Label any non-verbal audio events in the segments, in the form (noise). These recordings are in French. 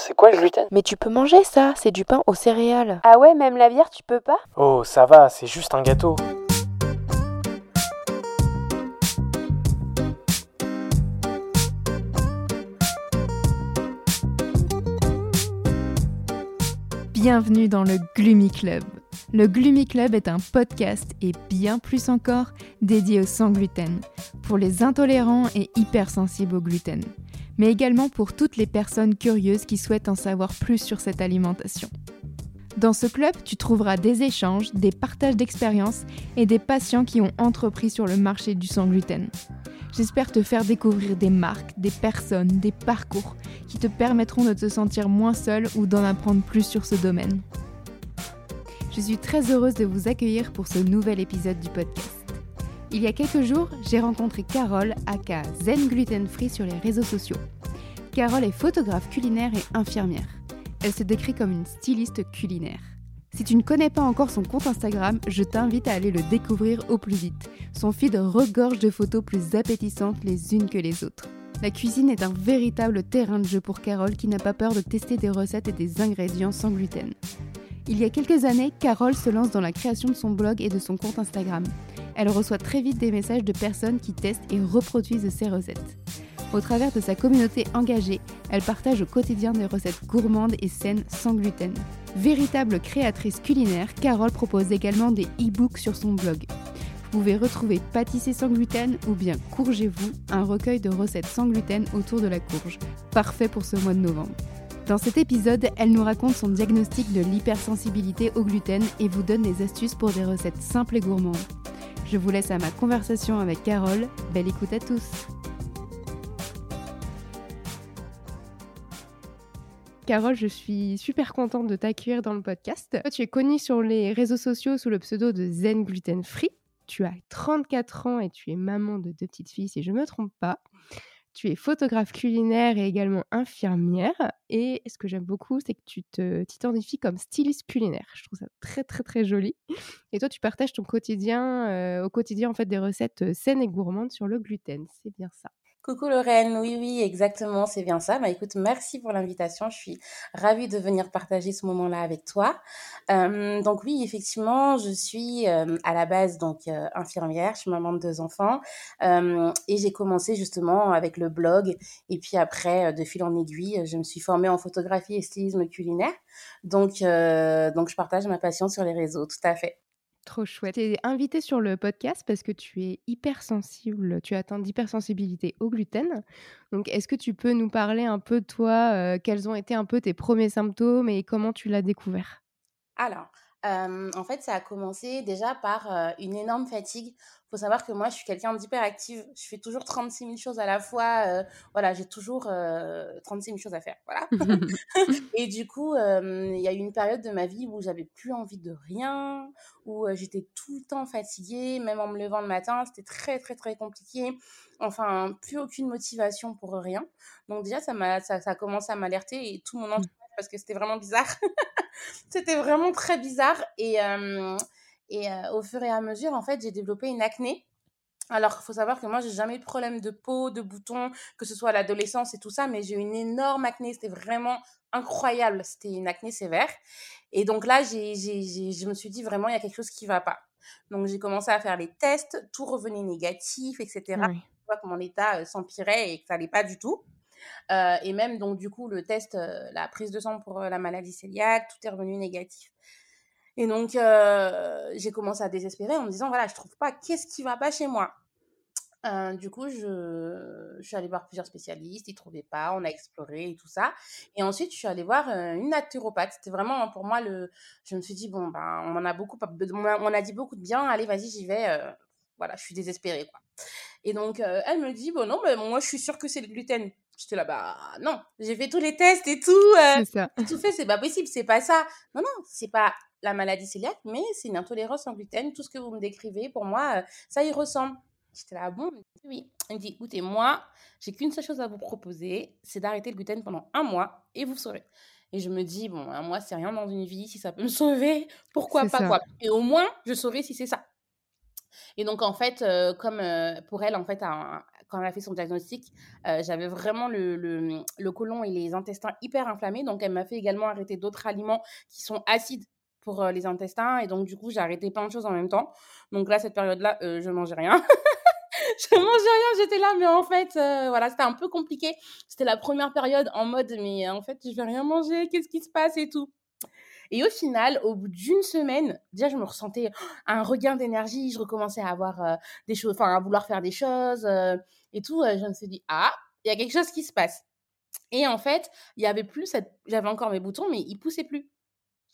c'est quoi le gluten? Mais tu peux manger ça, c'est du pain aux céréales. Ah ouais, même la bière, tu peux pas? Oh, ça va, c'est juste un gâteau. Bienvenue dans le Gloomy Club. Le Gloomy Club est un podcast et bien plus encore dédié au sans gluten, pour les intolérants et hypersensibles au gluten, mais également pour toutes les personnes curieuses qui souhaitent en savoir plus sur cette alimentation. Dans ce club, tu trouveras des échanges, des partages d'expériences et des patients qui ont entrepris sur le marché du sans gluten. J'espère te faire découvrir des marques, des personnes, des parcours qui te permettront de te sentir moins seul ou d'en apprendre plus sur ce domaine. Je suis très heureuse de vous accueillir pour ce nouvel épisode du podcast. Il y a quelques jours, j'ai rencontré Carole, aka Zen Gluten Free sur les réseaux sociaux. Carole est photographe culinaire et infirmière. Elle se décrit comme une styliste culinaire. Si tu ne connais pas encore son compte Instagram, je t'invite à aller le découvrir au plus vite. Son feed regorge de photos plus appétissantes les unes que les autres. La cuisine est un véritable terrain de jeu pour Carole qui n'a pas peur de tester des recettes et des ingrédients sans gluten. Il y a quelques années, Carole se lance dans la création de son blog et de son compte Instagram. Elle reçoit très vite des messages de personnes qui testent et reproduisent ses recettes. Au travers de sa communauté engagée, elle partage au quotidien des recettes gourmandes et saines sans gluten. Véritable créatrice culinaire, Carole propose également des e-books sur son blog. Vous pouvez retrouver Pâtisser sans gluten ou bien Courgez-vous, un recueil de recettes sans gluten autour de la courge. Parfait pour ce mois de novembre. Dans cet épisode, elle nous raconte son diagnostic de l'hypersensibilité au gluten et vous donne des astuces pour des recettes simples et gourmandes. Je vous laisse à ma conversation avec Carole. Belle écoute à tous! Carole, je suis super contente de t'accueillir dans le podcast. tu es connue sur les réseaux sociaux sous le pseudo de Zen Gluten Free. Tu as 34 ans et tu es maman de deux petites filles, si je ne me trompe pas. Tu es photographe culinaire et également infirmière. Et ce que j'aime beaucoup, c'est que tu t'identifies comme styliste culinaire. Je trouve ça très très très joli. Et toi, tu partages ton quotidien, euh, au quotidien en fait des recettes saines et gourmandes sur le gluten. C'est bien ça. Coucou Lorraine, oui, oui, exactement, c'est bien ça. Bah écoute, merci pour l'invitation. Je suis ravie de venir partager ce moment-là avec toi. Euh, donc oui, effectivement, je suis euh, à la base donc euh, infirmière, je suis maman de deux enfants et j'ai commencé justement avec le blog et puis après, de fil en aiguille, je me suis formée en photographie et stylisme culinaire. Donc, donc je partage ma passion sur les réseaux, tout à fait. Trop chouette. Tu es invitée sur le podcast parce que tu es hypersensible, tu atteins d'hypersensibilité au gluten. Donc, est-ce que tu peux nous parler un peu de toi, euh, quels ont été un peu tes premiers symptômes et comment tu l'as découvert? Alors, en fait, ça a commencé déjà par une énorme fatigue. Il faut savoir que moi, je suis quelqu'un d'hyperactive. Je fais toujours 36 000 choses à la fois. voilà, j'ai toujours 36 000 choses à faire. Voilà. (laughs) (laughs) et du coup, il y a eu une période de ma vie où j'avais plus envie de rien, où j'étais tout le temps fatiguée, même en me levant le matin. C'était très, très, très compliqué. Enfin, plus aucune motivation pour rien. Donc déjà, ça, a, ça, ça a commencé à m'alerter et tout mon mmh. entourage parce que c'était vraiment bizarre. (laughs) c'était vraiment très bizarre. Et, euh, et euh, au fur et à mesure, en fait, j'ai développé une acné. Alors, il faut savoir que moi, j'ai jamais eu de problème de peau, de boutons, que ce soit à l'adolescence et tout ça, mais j'ai eu une énorme acné. C'était vraiment incroyable. C'était une acné sévère. Et donc là, j'ai, j'ai, je me suis dit vraiment, il y a quelque chose qui va pas. Donc, j'ai commencé à faire les tests, tout revenait négatif, etc. Oui. Je vois que mon état euh, s'empirait et que ça n'allait pas du tout. Euh, et même, donc, du coup, le test, euh, la prise de sang pour euh, la maladie cœliaque, tout est revenu négatif. Et donc, j'ai commencé à désespérer en me disant, voilà, je trouve pas, qu'est-ce qui va pas chez moi? Du coup, je, suis allée voir plusieurs spécialistes, ils trouvaient pas, on a exploré et tout ça. Et ensuite, je suis allée voir une naturopathe. C'était vraiment pour moi le. Je me suis dit bon ben, on en a beaucoup, on a dit beaucoup de bien. Allez, vas-y, j'y vais. Voilà, je suis désespérée quoi. Et donc, elle me dit bon non, mais moi je suis sûre que c'est le gluten. J'étais là, bah non, j'ai fait tous les tests et tout. Euh, ça. Tout fait, c'est pas possible, c'est pas ça. Non, non, c'est pas la maladie cœliaque, mais c'est une intolérance en gluten. Tout ce que vous me décrivez, pour moi, euh, ça y ressemble. J'étais là, bon, oui. Il me dit, écoutez, moi, j'ai qu'une seule chose à vous proposer, c'est d'arrêter le gluten pendant un mois et vous saurez. Et je me dis, bon, un mois, c'est rien dans une vie. Si ça peut me sauver, pourquoi pas, quoi? Et au moins, je saurai si c'est ça. Et donc, en fait, euh, comme pour elle, en fait, quand elle a fait son diagnostic, j'avais vraiment le, le, côlon et les intestins hyper inflammés. Donc, elle m'a fait également arrêter d'autres aliments qui sont acides pour les intestins. Et donc, du coup, j'ai arrêté plein de choses en même temps. Donc là, cette période-là, je je mangeais rien. (laughs) je mangeais rien, j'étais là, mais en fait, voilà, c'était un peu compliqué. C'était la première période en mode, mais en fait, je vais rien manger, qu'est-ce qui se passe et tout. Et au final, au bout d'une semaine, déjà, je me ressentais un regain d'énergie, je recommençais à avoir des choses, enfin, à vouloir faire des choses et tout. je me suis dit, ah, il y a quelque chose qui se passe. Et en fait, il y avait plus cette... J'avais encore mes boutons, mais ils poussaient plus.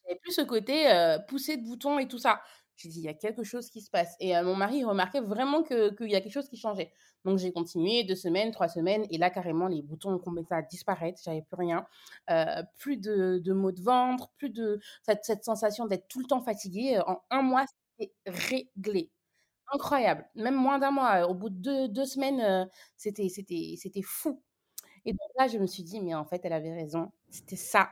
J'avais plus ce côté pousser de boutons et tout ça. J'ai dit, il y a quelque chose qui se passe. Et mon mari remarquait vraiment qu'il y a quelque chose qui changeait. Donc, j'ai continué deux semaines, trois semaines. Et là, carrément, les boutons ont commencé à disparaître. J'avais plus rien. plus de, de, maux de ventre, plus de cette, cette sensation d'être tout le temps fatiguée. En un mois, c'était réglé. Incroyable. Même moins d'un mois. Au bout de deux, deux semaines, c'était, c'était, fou. Et donc là, je me suis dit, mais en fait, elle avait raison. C'était ça.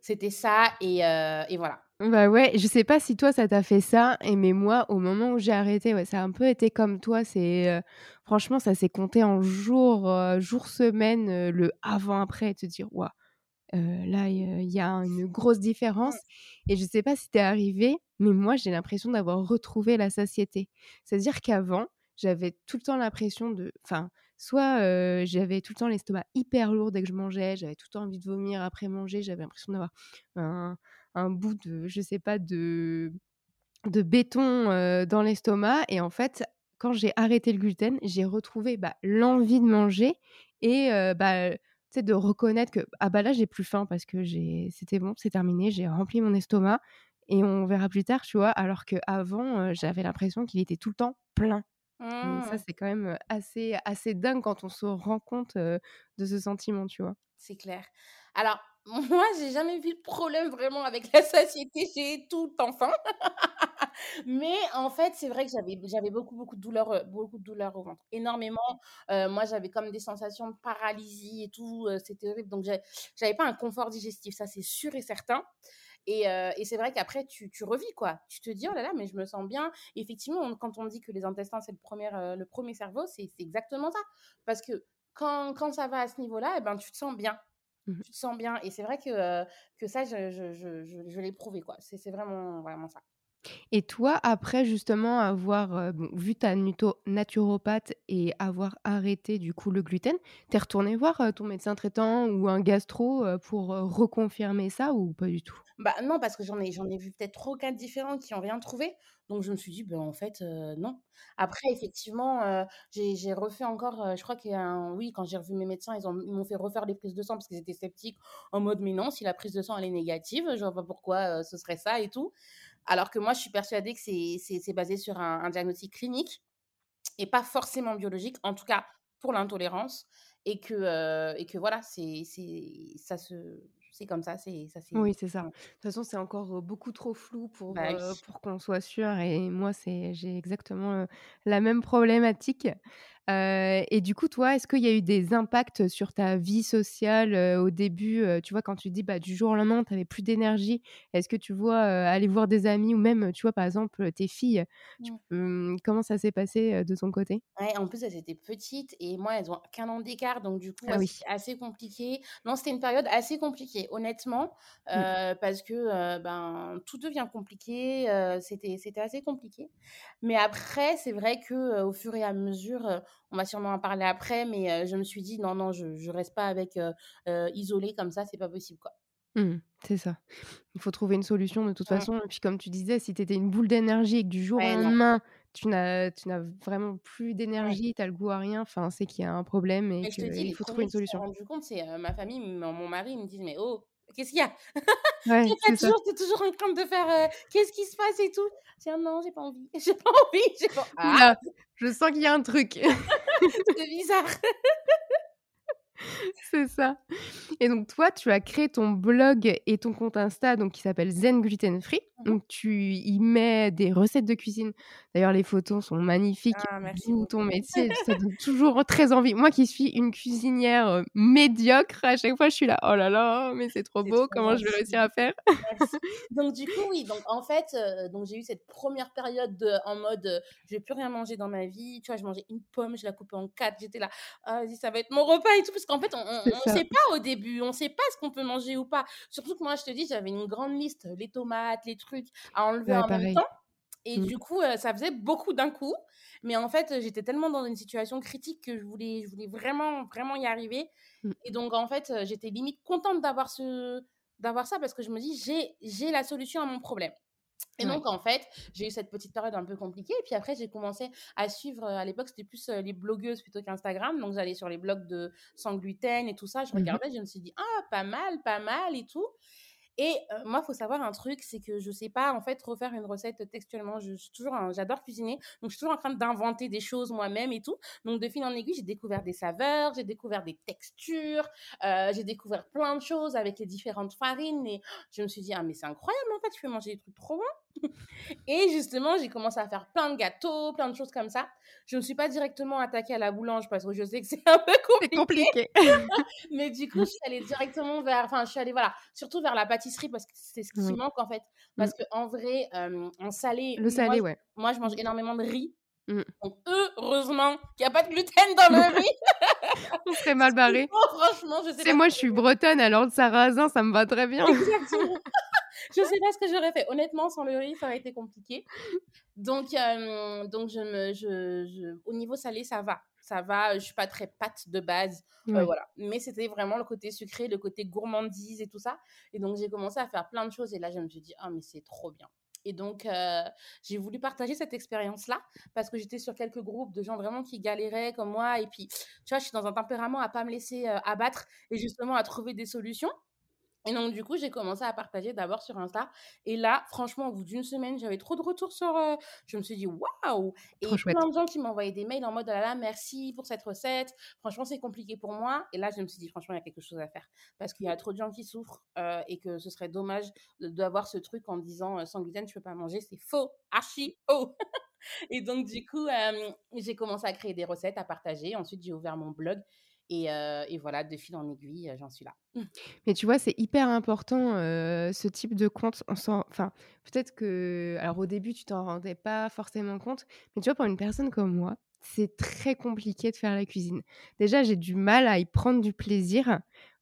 C'était ça. Et, et voilà. Bah ouais, je sais pas si toi ça t'a fait ça, mais moi au moment où j'ai arrêté, ouais, ça a un peu été comme toi. C'est franchement ça s'est compté en jours, jours, semaines, le avant-après, te dire waouh, là il y a une grosse différence. Et je sais pas si t'es arrivé, mais moi j'ai l'impression d'avoir retrouvé la satiété. C'est-à-dire qu'avant j'avais tout le temps l'impression de, enfin, soit j'avais tout le temps l'estomac hyper lourd dès que je mangeais, j'avais tout le temps envie de vomir après manger, j'avais l'impression d'avoir un bout de, je sais pas, de, de béton dans l'estomac. Et en fait, quand j'ai arrêté le gluten, j'ai retrouvé bah, l'envie de manger et bah, de reconnaître que ah bah là j'ai plus faim parce que j'ai c'était bon c'est terminé j'ai rempli mon estomac et on verra plus tard tu vois? Alors que avant j'avais l'impression qu'il était tout le temps plein ça Mmh. c'est quand même assez assez dingue quand on se rend compte de ce sentiment tu vois? C'est clair. Alors, moi, j'ai jamais vu de problème vraiment avec la satiété. J'ai tout faim. (laughs) Mais en fait, c'est vrai que j'avais j'avais beaucoup, beaucoup de douleurs, heu, beaucoup de douleurs au ventre. Énormément. Heu, moi, j'avais comme des sensations de paralysie et tout, heu, c'était horrible. Donc j'avais pas un confort digestif, ça, c'est sûr et certain. Et c'est vrai qu'après tu tu revis, quoi. Tu te dis: «Oh là là, mais je me sens bien». Effectivement, quand on dit que les intestins, c'est le premier er le 1 cerveau, c'est exactement ça. Parce que quand quand ça va à ce niveau-là, et ben, tu te sens bien. Mmh Tu te sens bien et c'est vrai que, que ça, je je je je l'ai prouvé, quoi. C'est c'est vraiment, vraiment ça. Et toi, après justement avoir, bon, vu ta nuto naturopathe et avoir arrêté du coup le gluten, tu es retournée voir, heu, ton médecin traitant ou un gastro, heu, pour, reconfirmer ça ou pas du tout? Bah, non, parce que j'en ai ai vu peut-être 3 ou 4 différents qui ont rien trouvé. Donc je me suis dit: «Ben, en fait, non». Après effectivement, j'ai refait encore, je crois qu'il y a un oui, quand j'ai revu mes médecins, ils ont ils m'ont fait refaire les prises de sang parce qu'ils étaient sceptiques en mode: «Mais non, si la prise de sang elle est négative, je vois pas pourquoi, ce serait ça et tout». Alors que moi, je suis persuadée que c'est basé sur un un diagnostic clinique et pas forcément biologique, en tout cas pour l'intolérance et que, heu et que voilà, c'est c'est ça se c'est comme ça, c'est ça Oui, c'est ça. De toute façon, c'est encore, beaucoup trop flou pour, Bah pour qu'on soit sûr et moi, c'est j'ai exactement, la même problématique. Et du coup, toi, est-ce qu'il y a eu des impacts sur ta vie sociale, au début? Tu vois, quand tu dis, bah, du jour au lendemain, tu avais plus d'énergie. Est-ce que tu vois, aller voir des amis ou même, tu vois, par exemple, tes filles, Mmh. comment ça s'est passé, de ton côté? Ouais, en plus, elles étaient petites et moi, elles ont qu'un an d'écart, donc du coup, Ah oui. assez compliqué. Non, c'était une période assez compliquée, honnêtement, Mmh. parce que, ben, tout devient compliqué, c'était assez compliqué. Mais après, c'est vrai que, au fur et à mesure, on va sûrement en parler après, mais, je me suis dit: «Non, non, je je reste pas avec, isolée comme ça, c'est pas possible, quoi». Mmh C'est ça. Il faut trouver une solution de toute façon et puis comme tu disais, si tu étais une boule d'énergie et que du jour au Ouais, lendemain, tu n'as vraiment plus Ouais. d'énergie, tu as le goût à rien, enfin, c'est qu'il y a un problème et je dis, les faut trouver une qui se sont solution. rendus compte, c'est, ma famille, mon mari, ils me disent: «Mais oh, qu'est-ce qu'il y a?» Ouais, ça. toujours en train de faire, heu: «Qu'est-ce qui se passe et tout?» «Ah non, (laughs) j'ai pas envie, j'ai pas envie, j'ai pas» «Ah, je sens qu'il y a un truc. (laughs) c'est bizarre!» (laughs) C'est ça. Et donc toi, tu as créé ton blog et ton compte Insta donc qui s'appelle Zen Gluten Free. Mmh Donc tu y mets des recettes de cuisine. D'ailleurs, les photos sont magnifiques. Ah, merci ton (laughs) métier, ça donne toujours très envie. Moi qui suis une cuisinière euh, médiocre, à chaque fois je suis là, oh là là, mais c'est trop beau, trop comment je vais réussir à faire? Merci. (laughs) Donc du coup, oui, donc en fait, heu, donc j'ai eu cette première période de en mode, heu, je vais plus rien manger dans ma vie. Tu vois, je mangeais une pomme, je la coupais en 4, j'étais là: «Ah vas-y, ça va être mon repas et tout», parce qu'en fait, on ça. sait pas au début, on sait pas ce qu'on peut manger ou pas. Surtout que moi, je te dis, j'avais une grande liste, les tomates, les trucs à enlever Ouais, en même temps et Mmh. du coup, heu, ça faisait beaucoup d'un coup. Mais en fait, j'étais tellement dans une situation critique que je voulais je voulais vraiment, vraiment y arriver Mmh. et donc en fait, heu, j'étais limite contente d'avoir ce d'avoir ça parce que je me dis: «J'ai j'ai la solution à mon problème». Et Ouais. donc, en fait, j'ai eu cette petite période un peu compliquée. Et puis après, j'ai commencé à suivre, à l'époque, c'était plus euh, les blogueuses plutôt qu'Instagram. Donc, j'allais sur les blogs de sans gluten et tout ça. Je Mmh regardais, je me suis dit, ah, pas mal, pas mal et tout. Et euh, moi, il faut savoir un truc, c'est que je sais pas, en fait, refaire une recette textuellement. Je suis toujours, j'adore cuisiner. Donc, je suis toujours en train d'inventer des choses moi-même et tout. Donc, de fil en aiguille, j'ai découvert des saveurs, j'ai découvert des textures, euh, j'ai découvert plein de choses avec les différentes farines. Et je me suis dit, ah, mais c'est incroyable, en fait, tu peux manger des trucs trop bons. Et justement, j'ai commencé à faire plein de gâteaux, plein de choses comme ça. Je ne me suis pas directement attaquée à la boulange parce que je sais que c'est un peu compliqué. compliqué. (laughs) Mais du coup, je suis allée directement vers, enfin, je suis allée, voilà, surtout vers la pâtisserie parce que c'est ce qui Oui. manque en fait. Parce qu'en vrai, euh, en salé, Le moi, salé, je- ouais. moi, je mange énormément de riz. Mm. Donc, heureusement qu'il n'y a pas de gluten dans le riz. (laughs) On serait mal barré. (laughs) Franchement, je sais C'est moi, je que suis bretonne, alors le sarrasin, ça me va très bien. Exactement. (laughs) je sais pas ce que j'aurais fait. Honnêtement, sans le riz, ça aurait été compliqué. Donc, euh, donc je me, je, je- au niveau salé, ça va. Ça va. Je suis pas très pâte de base. Euh, voilà. Mais c'était vraiment le côté sucré, le côté gourmandise et tout ça. Et donc, j'ai commencé à faire plein de choses. Et là, je me suis dit, ah, mais c'est trop bien. Et donc, euh, j'ai voulu partager cette expérience-là parce que j'étais sur quelques groupes de gens vraiment qui galéraient comme moi. Et puis, tu vois, je suis dans un tempérament à pas me laisser euh, abattre et justement à trouver des solutions. Et donc, du coup, j'ai commencé à partager d'abord sur Insta. Et là, franchement, au bout d'une semaine, j'avais trop de retours sur. euh, je me suis dit, waouh! Et chouette. plein de gens qui m'envoyaient des mails en mode, ah là là, merci pour cette recette. Franchement, c'est compliqué pour moi. Et là, je me suis dit, franchement, il y a quelque chose à faire. Parce qu'il y a trop de gens qui souffrent euh, et que ce serait dommage d'avoir ce truc en disant, euh, sans gluten, je peux pas manger. C'est faux, archi faux. (laughs) et donc, du coup, euh, j'ai commencé à créer des recettes, à partager. Ensuite, j'ai ouvert mon blog. Et, voilà, de fil en aiguille, j'en suis là. Mais tu vois, c'est hyper important ce type de compte. Enfin, peut-être que, alors au début, tu t'en rendais pas forcément compte, mais tu vois, pour une personne comme moi, c'est très compliqué de faire la cuisine. Déjà, j'ai du mal à y prendre du plaisir.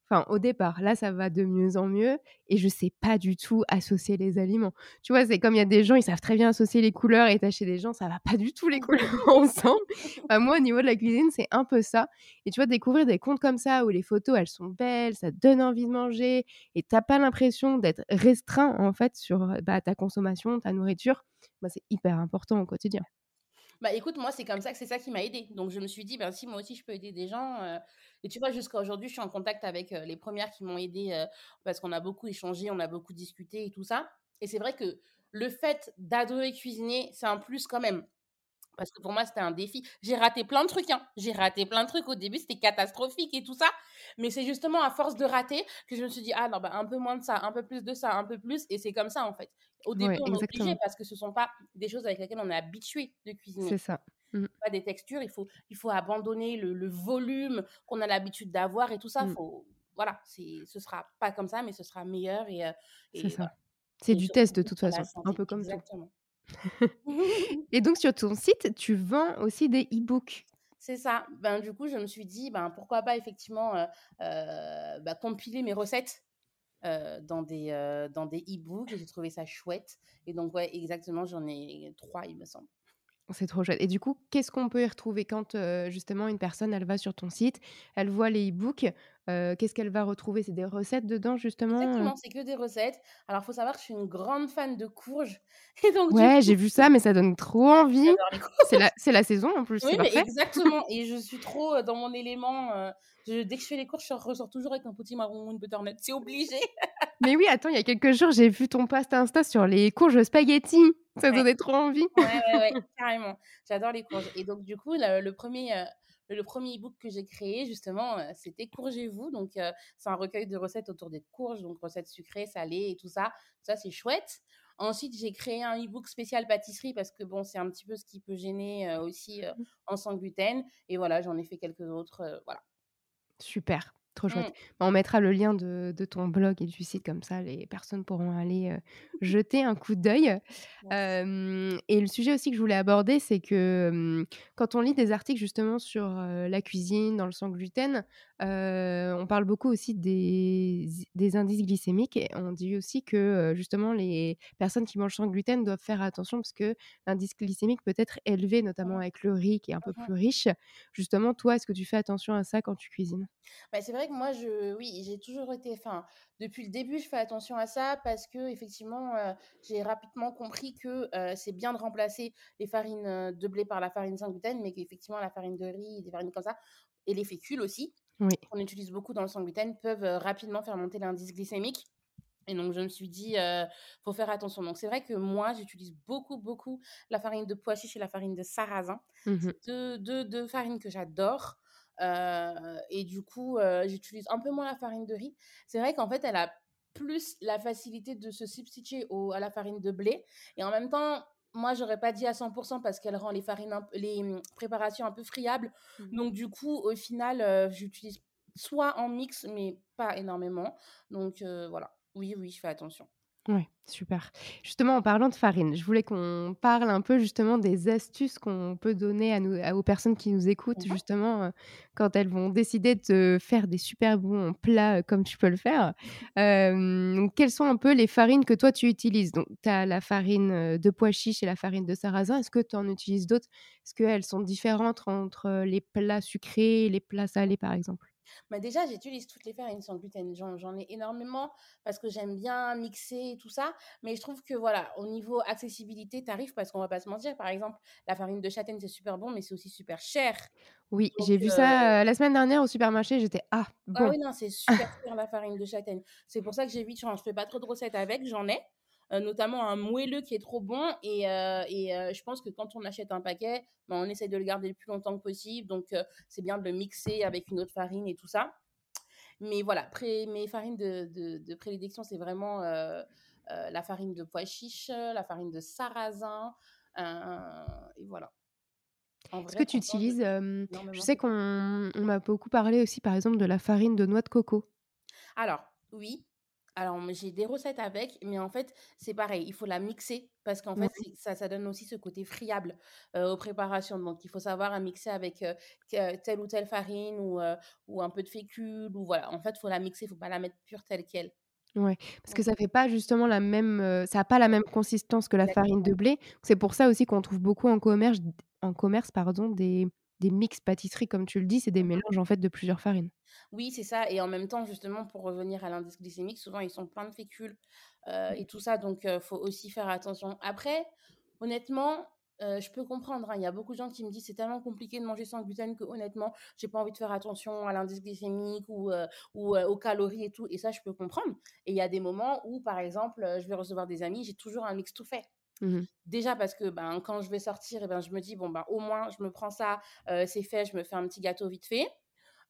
Enfin, au départ, là, ça va de mieux en mieux et je sais pas du tout associer les aliments. Tu vois, c'est comme il y a des gens, ils savent très bien associer les couleurs et tâcher des gens, ça va pas du tout les couleurs (laughs) ensemble. Moi, au niveau de la cuisine, c'est un peu ça. Et tu vois, découvrir des comptes comme ça où les photos, elles sont belles, ça donne envie de manger et t'as pas l'impression d'être restreint en fait sur bah, ta consommation, ta nourriture, bah, c'est hyper important au quotidien. Bah écoute, moi, c'est comme ça que c'est ça qui m'a aidée. Donc, je me suis dit, ben, si moi aussi je peux aider des gens. euh, Et tu vois, jusqu'à aujourd'hui, je suis en contact avec euh, les premières qui m'ont aidée euh, parce qu'on a beaucoup échangé, on a beaucoup discuté et tout ça. Et c'est vrai que le fait d'adorer cuisiner, c'est un plus quand même. Parce que pour moi, c'était un défi. J'ai raté plein de trucs. Hein. J'ai raté plein de trucs. Au début, c'était catastrophique et tout ça. Mais c'est justement à force de rater que je me suis dit, ah non, bah, un peu moins de ça, un peu plus de ça, un peu plus. Et c'est comme ça, en fait. Au début, Ouais, on est obligé parce que ce ne sont pas des choses avec lesquelles on est habitué de cuisiner C'est ça. Mm. pas des textures, il faut, il faut abandonner le, le volume qu'on a l'habitude d'avoir et tout ça. Mm. Faut, voilà, ce sera pas comme ça, mais ce sera meilleur et, euh, et C'est ça. voilà. C'est du test de toute façon, un santé. peu comme. Exactement. (laughs) Et donc sur ton site, tu vends aussi des e-books. C'est ça. Ben, du coup, je me suis dit, ben, pourquoi pas effectivement euh, euh, bah, compiler mes recettes euh, dans des euh, dans des e-books. J'ai trouvé ça chouette. Et donc, ouais, exactement, j'en ai trois, il me semble. C'est trop chouette. Et du coup, qu'est-ce qu'on peut y retrouver quand euh, justement une personne, elle va sur ton site, elle voit les e-books, euh, qu'est-ce qu'elle va retrouver? C'est des recettes dedans justement Exactement, c'est que des recettes. Alors, il faut savoir que je suis une grande fan de courges. (laughs) Et donc, Ouais, j'ai vu ça, mais ça donne trop envie. courges. C'est la, saison en plus, Oui, c'est mais exactement. Et je (laughs) suis trop dans mon élément. euh, je- dès que je fais les courses, je ressors toujours avec un petit marron, une butternut. C'est obligé. Mais oui, attends, il y a quelques jours, j'ai vu ton post Insta sur les courges spaghetti. Ça Ouais. donnait trop envie. Ouais, ouais, ouais, (laughs) carrément. J'adore les courges. Et donc, du coup, le, le premier, le premier e-book que j'ai créé, justement, c'était Courgez-vous. Donc, c'est un recueil de recettes autour des courges, donc recettes sucrées, salées et tout ça. Ça, c'est chouette. Ensuite, j'ai créé un e-book spécial pâtisserie parce que bon, c'est un petit peu ce qui peut gêner aussi mmh. en sans gluten. Et voilà, j'en ai fait quelques autres. voilà. Super. Trop chouette. Mmh. Bah, on mettra le lien de, ton blog et du site, comme ça les personnes pourront aller jeter un coup d'œil. et le sujet aussi que je voulais aborder, c'est que quand on lit des articles justement sur la cuisine, dans le sans gluten, on parle beaucoup aussi des, des, indices glycémiques et on dit aussi que justement les personnes qui mangent sans gluten doivent faire attention parce que l'indice glycémique peut être élevé, notamment avec le riz qui est un peu plus riche. Justement, toi, est-ce que tu fais attention à ça quand tu cuisines? Bah, C'est vrai que moi, je, oui, j'ai toujours été, enfin, depuis le début, je fais attention à ça parce que effectivement, j'ai rapidement compris que c'est bien de remplacer les farines de blé par la farine sans gluten, mais qu'effectivement, la farine de riz, des farines comme ça, et les fécules aussi, oui. qu'on utilise beaucoup dans le sans gluten, peuvent rapidement faire monter l'indice glycémique. Et donc, je me suis dit, il faut faire attention. Donc, c'est vrai que moi, j'utilise beaucoup, beaucoup la farine de pois chiche et la farine de sarrasin. Mmh deux, deux, farines que j'adore. Et du coup, j'utilise un peu moins la farine de riz. C'est vrai qu'en fait, elle a plus la facilité de se substituer au, à la farine de blé. Et en même temps, moi, j'aurais pas dit à 100% parce qu'elle rend les farines, les mmh, préparations un peu friables. Mmh Donc, du coup, au final, j'utilise soit en mix, mais pas énormément. Donc, voilà. Oui, oui, je fais attention. Ouais, super. Justement, en parlant de farine, je voulais qu'on parle un peu justement des astuces qu'on peut donner à nous, aux personnes qui nous écoutent, justement, quand elles vont décider de faire des super bons plats comme tu peux le faire. quelles sont un peu les farines que toi tu utilises? Donc, tu as la farine de pois chiche et la farine de sarrasin. Est-ce que tu en utilises d'autres? Est-ce qu'elles sont différentes entre les plats sucrés et les plats salés, par exemple? Bah déjà, j'utilise toutes les farines sans gluten. J'en ai énormément parce que j'aime bien mixer et tout ça. Mais je trouve que, voilà, au niveau accessibilité, tarif, parce qu'on va pas se mentir, par exemple, la farine de châtaigne, c'est super bon, mais c'est aussi super cher. Oui, j'ai vu ça la semaine dernière au supermarché. J'étais ah, ah bon. Ah oui, non, c'est (laughs) super cher la farine de châtaigne. C'est pour ça que j'évite, je fais pas trop de recettes avec, j'en ai. Euh, notamment un moelleux qui est trop bon. Et, euh, et euh, je pense que quand on achète un paquet, ben, on essaye de le garder le plus longtemps que possible. Donc, c'est bien de le mixer avec une autre farine et tout ça. Mais voilà, mes farines de, de, prédilection, c'est vraiment la farine de pois chiche, la farine de sarrasin. et voilà. Est-ce que tu utilises, je sais qu'on m'a beaucoup parlé aussi par exemple de la farine de noix de coco. Alors, oui, alors, j'ai des recettes avec, mais en fait, c'est pareil, il faut la mixer parce qu'en fait, ça, ça donne aussi ce côté friable aux préparations. Donc, il faut savoir à mixer avec telle ou telle farine ou, ou un peu de fécule. Ou voilà. En fait, il faut la mixer, il ne faut pas la mettre pure telle qu'elle. Ouais, parce que ça fait pas justement la même, ça a pas la même consistance que la farine de blé. C'est pour ça aussi qu'on trouve beaucoup en commerce, en commerce pardon, des, des mix pâtisseries, comme tu le dis, c'est des mélanges en fait de plusieurs farines. Oui, c'est ça. Et en même temps, justement, pour revenir à l'indice glycémique, souvent ils sont pleins de fécule euh, et tout ça. Donc, il faut aussi faire attention. Après, honnêtement, euh, je peux comprendre. Hein, il y a beaucoup de gens qui me disent c'est tellement compliqué de manger sans gluten que honnêtement, j'ai pas envie de faire attention à l'indice glycémique ou, euh, ou aux calories et tout. Et ça, je peux comprendre. Et il y a des moments où, par exemple, je vais recevoir des amis, j'ai toujours un mix tout fait. Mmh Déjà parce que ben, quand je vais sortir, et ben, je me dis, bon, ben, au moins, je me prends ça, c'est fait, je me fais un petit gâteau vite fait.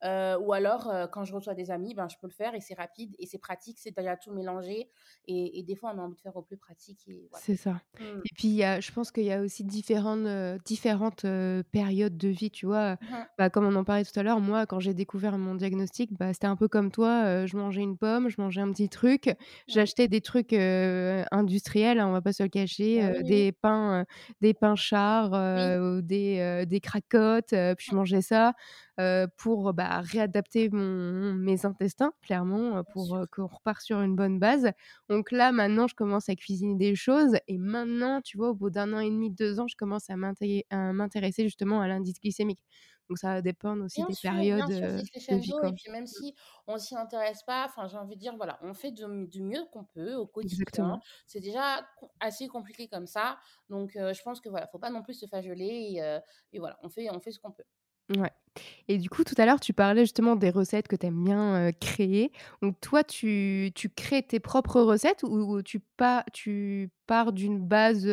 Euh, ou alors, euh, quand je reçois des amis, ben, je peux le faire et c'est rapide et c'est pratique, c'est déjà tout mélangé. Et, et, des fois, on a envie de faire au plus pratique. C'est ça. Mmh. Et puis, y a, je pense qu'il y a aussi différentes, euh, différentes périodes de vie, tu vois. Mmh bah, comme on en parlait tout à l'heure, moi, quand j'ai découvert mon diagnostic, bah, c'était un peu comme toi. je mangeais une pomme, je mangeais un petit truc. J'achetais des trucs industriels, hein, on va pas se le cacher, bah des pains, des pains chars, des, des cracottes, puis je mangeais ça pour bah, réadapter mon, mes intestins, clairement, pour qu'on repart sur une bonne base. Donc là, maintenant, je commence à cuisiner des choses. Et maintenant, tu vois, au bout d'un an et demi, deux ans, je commence à m'intéresser justement à l'indice glycémique. Donc ça va dépendre aussi des périodes de vie. Et puis même si on s'y intéresse pas, enfin j'ai envie de dire voilà, on fait du mieux qu'on peut au quotidien. C'est déjà assez compliqué comme ça, donc je pense que voilà, faut pas non plus se fajoler et, et voilà, on fait on fait ce qu'on peut. Ouais. Et du coup, tout à l'heure, tu parlais justement des recettes que tu aimes bien, créer. Donc toi, tu tu crées tes propres recettes ou tu pas tu pars d'une base,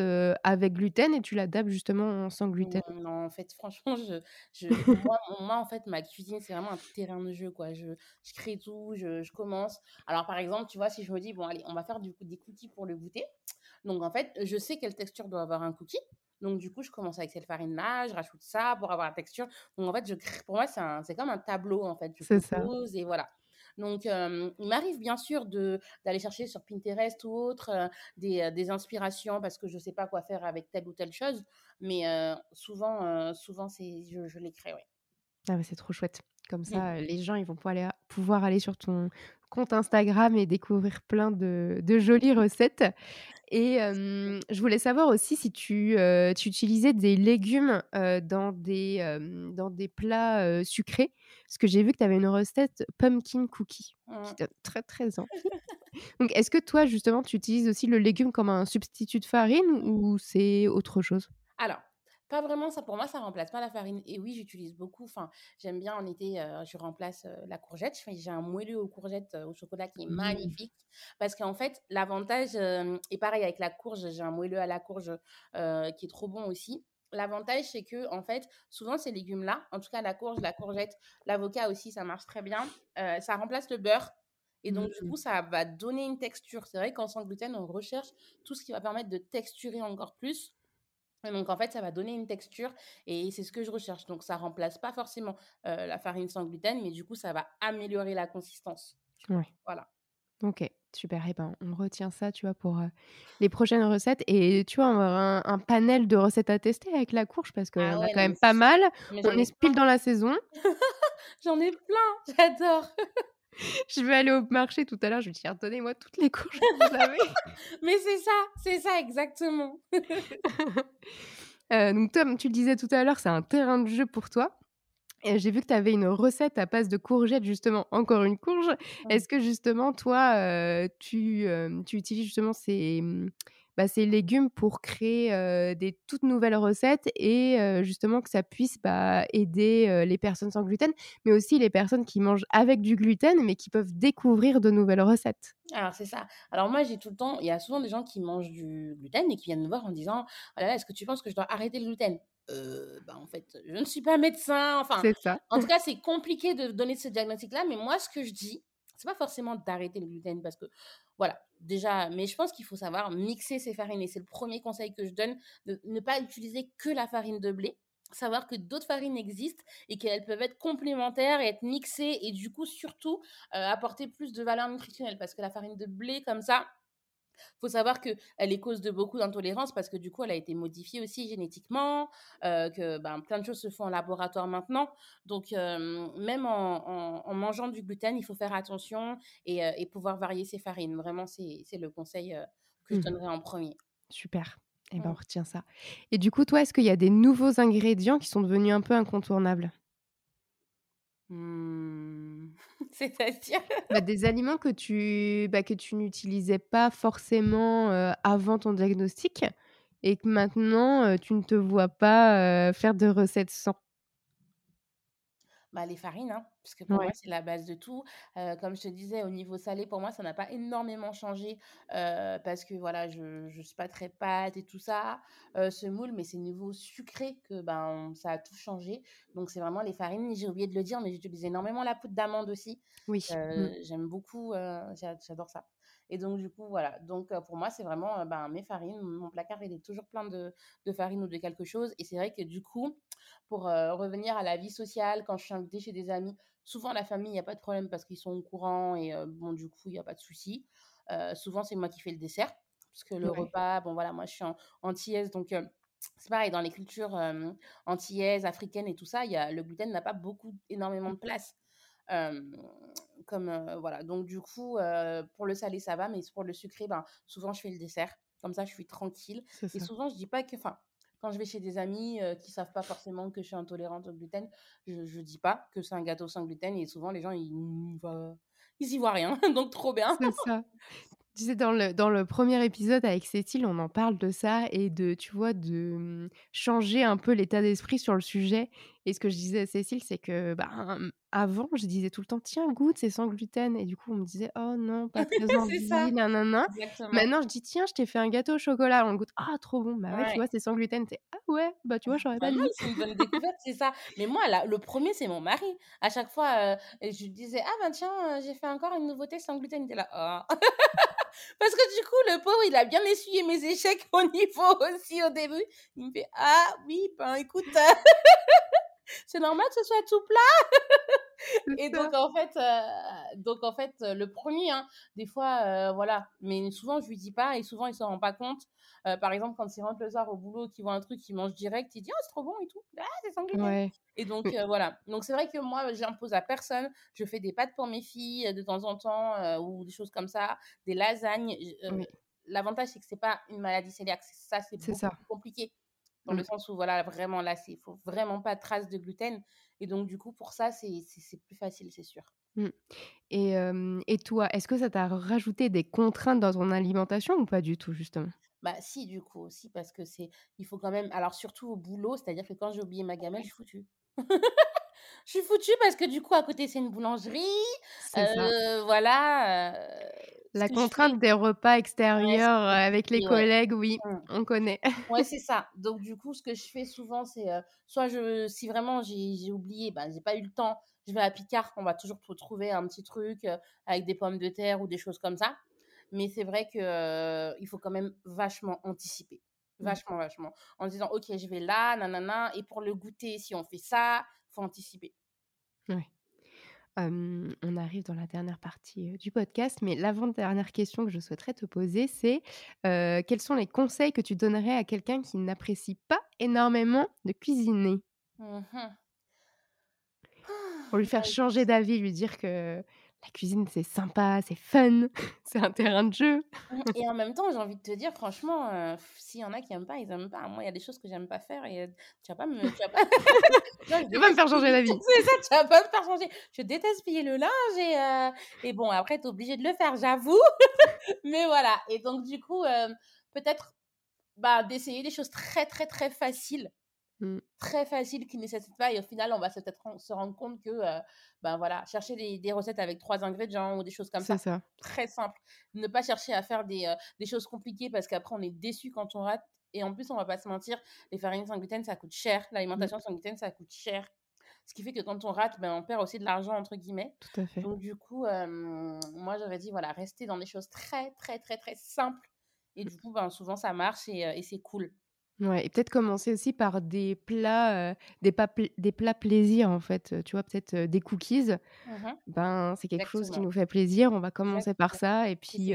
avec gluten et tu l'adaptes justement sans gluten? Non, non, en fait, franchement, je je (laughs) moi moi, en fait, ma cuisine, c'est vraiment un terrain de jeu, quoi. Je je crée tout, je je commence. Alors, par exemple, tu vois, si je me dis: «Bon, allez, on va faire du des cookies pour le goûter», donc en fait, je sais quelle texture doit avoir un cookie. Donc du coup, je commence avec cette farine-là, je rajoute ça pour avoir la texture. Donc en fait, je pour moi, c'est comme un tableau, en fait. Je C'est ça. et voilà. Donc il m'arrive bien sûr d'aller chercher sur Pinterest ou autre, des, des inspirations parce que je sais pas quoi faire avec telle ou telle chose. Mais souvent, souvent je je les crée, ouais. Ah bah, c'est trop chouette. Comme Mmh. ça, les gens, ils vont pouvoir aller pouvoir aller sur ton compte Instagram et découvrir plein de de jolies recettes. Et je voulais savoir aussi si tu, tu utilisais des légumes, dans des, dans des plats, sucrés? Parce que j'ai vu que tu avais une recette pumpkin cookie qui Mmh. donne très, très envie. Donc est-ce que toi, justement, tu utilises aussi le légume comme un substitut de farine ou c'est autre chose? Alors, pas vraiment, ça pour moi, ça remplace pas la farine. Et oui, j'utilise beaucoup, enfin, j'aime bien en été, heu, je remplace, heu, la courgette. J'ai un moelleux aux courgettes, heu, au chocolat qui est Mmh. magnifique. Parce qu'en fait, l'avantage, et pareil avec la courge, j'ai un moelleux à la courge, qui est trop bon aussi. L'avantage, c'est que en fait, souvent ces légumes-là, en tout cas la courge, la courgette, l'avocat aussi, ça marche très bien, ça remplace le beurre et donc du Mmh. coup, ça va donner une texture. C'est vrai qu'en sans gluten, on recherche tout ce qui va permettre de texturer encore plus donc en fait, ça va donner une texture et c'est ce que je recherche. Donc ça remplace pas forcément, la farine sans gluten, mais du coup, ça va améliorer la consistance. Ouais. Voilà. OK, super et ben, on retient ça, tu vois, pour, les prochaines recettes et tu vois, on va avoir un un panel de recettes à tester avec la courge parce Ah qu'on a ouais, quand non mais même pas mal. On est pile dans la saison. (laughs) j'en ai plein, j'adore. (laughs) Je vais aller au marché tout à l'heure, je vais dire: «Donnez-moi toutes les courges que vous avez». (laughs) Mais c'est ça, c'est ça exactement. Heu, (laughs) donc comme tu le disais tout à l'heure, c'est un terrain de jeu pour toi j'ai vu que tu avais une recette à base de courgettes justement, encore une courge. Est-ce que justement toi, heu, tu, hem, tu utilises justement ces, bah, ces légumes pour créer, des toutes nouvelles recettes et justement que ça puisse, bah, aider, les personnes sans gluten, mais aussi les personnes qui mangent avec du gluten, mais qui peuvent découvrir de nouvelles recettes? Alors c'est ça. Alors moi, j'ai tout le temps il y a souvent des gens qui mangent du gluten et qui viennent me voir en disant: «Oh là là, est-ce que tu penses que je dois arrêter le gluten?» heu, bah, en fait, je ne suis pas médecin, enfin, ça. en tout cas, c'est compliqué de donner ce diagnostic-là, mais moi, ce que je dis, c'est pas forcément d'arrêter le gluten parce que voilà, déjà mais je pense qu'il faut savoir mixer ses farines et c'est le premier conseil que je donne, de ne pas utiliser que la farine de blé. Savoir que d'autres farines existent et qu'elles peuvent être complémentaires et être mixées et du coup, surtout, heu, apporter plus de valeur nutritionnelle parce que la farine de blé comme ça, faut savoir qu'elle est cause de beaucoup d'intolérances parce que du coup, elle a été modifiée aussi génétiquement, heu, que, ben, plein de choses se font en laboratoire maintenant. Donc même en en en mangeant du gluten, il faut faire attention et et pouvoir varier ses farines. Vraiment, c'est le conseil, heu, que je Mmh donnerais en premier. Super. Et ben, on Mmh. retient ça. Et du coup, toi, est-ce qu'il y a des nouveaux ingrédients qui sont devenus un peu incontournables? Mmh. C'est-à-dire? Bah, des aliments que tu bah, que tu n'utilisais pas forcément, avant ton diagnostic et que maintenant, tu ne te vois pas, faire de recettes sans? Bah, les farines, hein, parce que pour moi, c'est la base de tout. Comme je te disais, au niveau salé, pour moi, ça n'a pas énormément changé, parce que voilà, je je suis pas très pâte et tout ça, heu, semoule, mais c'est niveau sucré que, ben, ça a tout changé. Donc c'est vraiment les farines. J'ai oublié de le dire, mais j'utilise énormément la poudre d'amande aussi. Oui. Mmh. J'aime beaucoup, j'adore ça. Et donc du coup, voilà, donc pour moi, c'est vraiment, ben, mes farines. Mon placard, il est toujours plein de de farine ou de quelque chose et c'est vrai que du coup, pour, revenir à la vie sociale, quand je suis invitée chez des amis, souvent la famille, il y a pas de problème parce qu'ils sont au courant et bon, du coup, il y a pas de souci. Souvent, c'est moi qui fais le dessert parce que le Ouais. repas, bon, voilà, moi, je suis an antillaise donc c'est pareil dans les cultures, antillaises, africaines et tout ça, y a le gluten n'a pas beaucoup énormément de place. Hem, comme, heu, voilà, donc du coup, heu, pour le salé, ça va, mais pour le sucré, ben, souvent, je fais le dessert. Comme ça, je suis tranquille et souvent, je dis pas que enfin, quand je vais chez des amis, heu, qui savent pas forcément que je suis intolérante au gluten, je je dis pas que c'est un gâteau sans gluten et souvent les gens ils n'y voient ils y voient rien, (laughs) donc trop bien. C'est ça. Tu sais, dans le, dans le premier épisode avec Cécile, on en parle de ça et de, tu vois, de mmh, changer un peu l'état d'esprit sur le sujet. Et ce que je disais à Cécile, c'est que bah, avant, je disais tout le temps, tiens, goûte, c'est sans gluten. Et du coup, on me disait, oh non, pas (laughs) très envie, nanana. Maintenant, je dis, tiens, je t'ai fait un gâteau au chocolat. On goûte, ah, trop bon. Bah ouais, tu vois, c'est sans gluten. C'est, ah ouais, bah tu vois, j'aurais pas dit. C'est une bonne découverte, c'est ça. Mais moi, là, le premier, c'est mon mari. À chaque fois, euh, je disais, ah ben tiens, euh, j'ai fait encore une nouveauté sans gluten. Il était là, oh. (laughs) Parce que du coup, le pauvre, il a bien essuyé mes échecs (laughs) au niveau aussi au début. Il me fait Ah oui, ben écoute, c'est normal que ce soit tout plat. Et donc en fait, euh, donc en fait, le premier, hein, des fois, euh, voilà. Mais souvent, je lui dis pas et souvent, il se rend pas compte. Euh, par exemple, quand il rentre le soir au boulot, qu'il voit un truc, qu'il mange direct, il dit oh c'est trop bon et tout. Ah c'est. Et donc voilà. Donc c'est vrai que moi, j'impose à personne. Je fais des pâtes pour mes filles de temps en temps ou des choses comme ça, des lasagnes. L'avantage c'est que c'est pas une maladie cœliaque. Ça c'est beaucoup ça. plus compliqué dans le mmh. sens où voilà vraiment là il faut vraiment pas de traces de gluten et donc du coup pour ça c'est plus facile c'est sûr mmh. et, et, toi est-ce que ça t'a rajouté des contraintes dans ton alimentation ou pas du tout justement? Bah si du coup aussi parce que c'est il faut quand même alors surtout au boulot c'est à dire que quand j'ai oublié ma gamelle je suis foutue (laughs) je suis foutue parce que du coup à côté c'est une boulangerie euh, voilà euh, la contrainte des repas extérieurs avec les collègues, oui, mmh. on connaît. (laughs) ouais, c'est ça. Donc du coup, ce que je fais souvent, c'est soit je, si vraiment j'ai oublié, ben j'ai pas eu le temps, je vais à Picard, on va toujours trouver un petit truc avec des pommes de terre ou des choses comme ça. Mais c'est vrai que il faut quand même vachement anticiper. Mmh. Vachement, vachement. En disant, ok, je vais là, nanana, et pour le goûter, si on fait ça, faut anticiper. On arrive dans la dernière partie du podcast, mais l'avant-dernière question que je souhaiterais te poser, c'est quels sont les conseils que tu donnerais à quelqu'un qui n'apprécie pas énormément de cuisiner? Mmh Pour lui faire bah, changer d'avis, lui dire que la cuisine, c'est sympa, c'est fun, (laughs) c'est un terrain de jeu. Et en même temps, j'ai envie de te dire, franchement, euh, s'il y en a qui n'aiment pas, ils n'aiment pas. Moi, il y a des choses que j'aime pas faire et euh, tu vas pas me, tu vas pas... (laughs) vas me faire changer la (laughs) vie. C'est ça, tu vas pas me faire changer. Je déteste plier le linge et, euh, et bon, après, tu es obligé de le faire, j'avoue. Mais voilà. Et donc, du coup, peut-être bah, d'essayer des choses très, très, très faciles Mmh. très facile qui ne nécessite pas et au final on va peut-être se rendre compte que ben voilà chercher des, recettes avec trois ingrédients ou des choses comme ça, ça, très simple ne pas chercher à faire des, des choses compliquées parce qu'après on est déçu quand on rate et en plus on va pas se mentir les farines sans gluten ça coûte cher mmh. l'alimentation sans gluten ça coûte cher ce qui fait que quand on rate, ben, on perd aussi de l'argent, entre guillemets. Tout à fait. Donc, du coup, moi, j'aurais dit, voilà, rester dans des choses très, très, très, très simples. Et du coup, ben, souvent, ça marche et, et c'est cool. Ouais et peut-être commencer aussi par des plats, des des plats plaisir, en fait, tu vois? Peut-être, des cookies. Mmh ben, c'est quelque chose qui nous fait plaisir, on va commencer par ça et puis,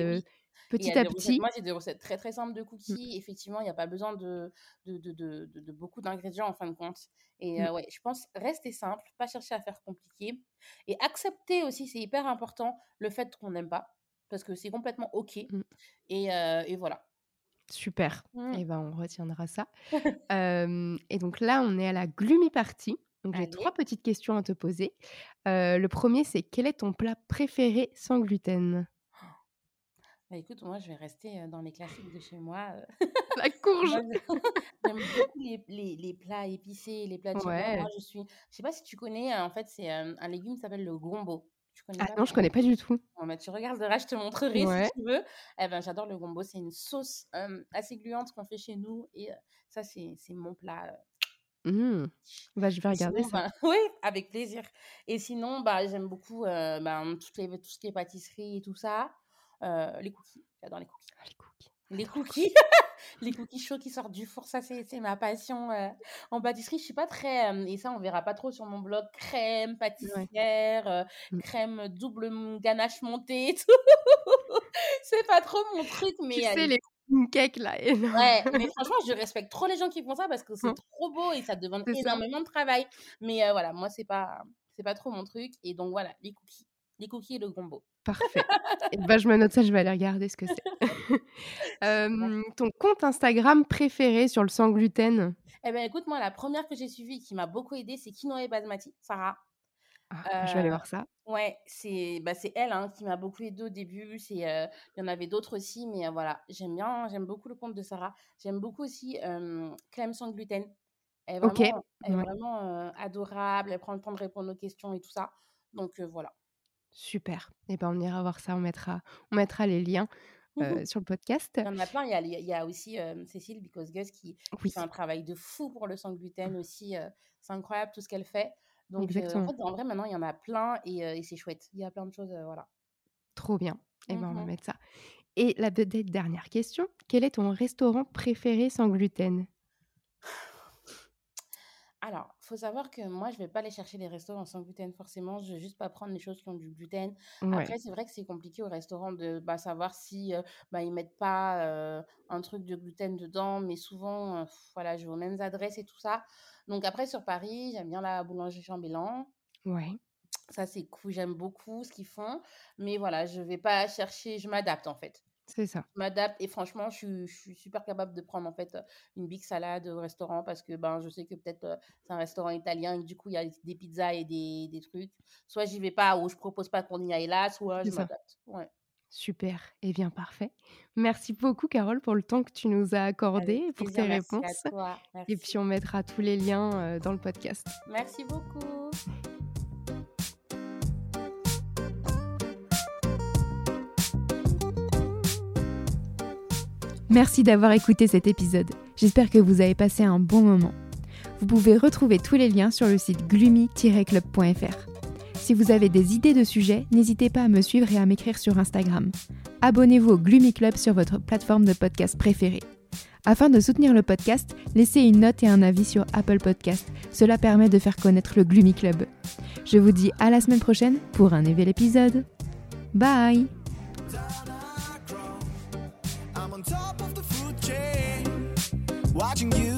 petit à petit moi, j'ai des recettes très, très simples de mmh. cookies. Effectivement, il n'y a pas besoin de de de de de beaucoup d'ingrédients, en fin de compte et mmh. ouais, je pense rester simple, pas chercher à faire compliqué et accepter aussi, c'est hyper important, le fait qu'on n'aime pas parce que c'est complètement OK et et voilà. Super. Mmh. Et ben, on retiendra ça. (laughs) et donc là, on est à la gloomy party. Donc j'ai trois petites questions à te poser. le premier, c'est quel est ton plat préféré sans gluten? Bah, écoute, moi, je vais rester dans les classiques de chez moi. (laughs) La (laughs) courge J'aime beaucoup les, les, les, plats épicés, les plats de ouais. Moi, je suis... Je sais pas si tu connais, en fait, c'est un légume qui s'appelle le gombo. Ah non, je connais pas du tout. Bon, bah, tu regarderas, je te montrerai si tu veux. Eh ben, j'adore le gombo. C'est une sauce assez gluante qu'on fait chez nous. Et ça, c'est mon plat. Mmh. Bah, je vais regarder ça. (laughs) Bah, oui, avec plaisir. Et sinon, bah, j'aime beaucoup bah, toutes les, tout ce qui est pâtisserie et tout ça. les cookies. J'adore les cookies. Ah, les cookies. Les cookies. Les cookies chauds qui sortent du four, ça c'est ma passion. Euh, en pâtisserie, je suis pas très, euh, et ça on verra pas trop sur mon blog, crème, pâtissière, euh, mmh. crème double ganache montée tout. (laughs) c'est pas trop mon truc, mais. Tu sais, les cakes là. Ouais, (laughs) mais franchement, je respecte trop les gens qui font ça parce que c'est mmh. trop beau et ça demande énormément de travail. Mais voilà, moi c'est pas, c'est pas trop mon truc. Et donc voilà, les cookies les cookies et le gombo. Parfait. et bah, je me note ça, je vais aller regarder ce que c'est. (laughs) ton compte Instagram préféré sur le sans gluten? Eh ben écoute, moi, la première que j'ai suivie qui m'a beaucoup aidée, c'est et Basmati, Sarah. Ah, je vais aller voir ça. Ouais, c'est bah, elle hein, qui m'a beaucoup aidée au début. C'est, il y en avait d'autres aussi, mais voilà, j'aime bien, j'aime beaucoup le compte de Sarah. J'aime beaucoup aussi Clem sans gluten. Elle est vraiment, elle est vraiment adorable. Elle prend le temps de répondre aux questions et tout ça. Donc voilà. Super. Et eh ben on ira voir ça. On mettra, on mettra les liens. Mmh sur le podcast. Il y en a plein. Il y a, il y a aussi Cécile Because Gus qui, fait un travail de fou pour le sans gluten aussi. c'est incroyable tout ce qu'elle fait. Donc, en, fait, en vrai, maintenant, il y en a plein et, c'est chouette. Il y a plein de choses, voilà. Trop bien. Et eh ben, on va mmh mettre ça. Et la dernière question, quel est ton restaurant préféré sans gluten? Alors, faut savoir que moi, je vais pas aller chercher les restaurants sans gluten forcément. Je vais juste pas prendre les choses qui ont du gluten. Après, c'est vrai que c'est compliqué au restaurant de bah, savoir si euh, bah, ils mettent pas euh, un truc de gluten dedans, mais souvent, euh, voilà, je vais aux mêmes adresses et tout ça. Donc après, sur Paris, j'aime bien la boulangerie Chambellan. Ouais. Ça, c'est cool, j'aime beaucoup ce qu'ils font. Mais voilà, je vais pas chercher, je m'adapte en fait. C'est ça. Je m'adapte et franchement, je suis, super capable de prendre en fait une big salade au restaurant parce que ben, je sais que peut-être c'est un restaurant italien et du coup il y a des pizzas et des, des trucs. Soit j'y vais pas ou je propose pas qu'on y aille là, soit je m'adapte. Ouais. Super, et eh bien parfait. Merci beaucoup Carole pour le temps que tu nous as accordé, pour tes réponses. Et puis on mettra tous les liens dans le podcast. Merci beaucoup. Merci d'avoir écouté cet épisode. J'espère que vous avez passé un bon moment. Vous pouvez retrouver tous les liens sur le site gloomy-club.fr. Si vous avez des idées de sujets, n'hésitez pas à me suivre et à m'écrire sur Instagram. Abonnez-vous au Gloomy Club sur votre plateforme de podcast préférée. Afin de soutenir le podcast, laissez une note et un avis sur Apple Podcast. Cela permet de faire connaître le Gloomy Club. Je vous dis à la semaine prochaine pour un nouvel épisode. Bye watching you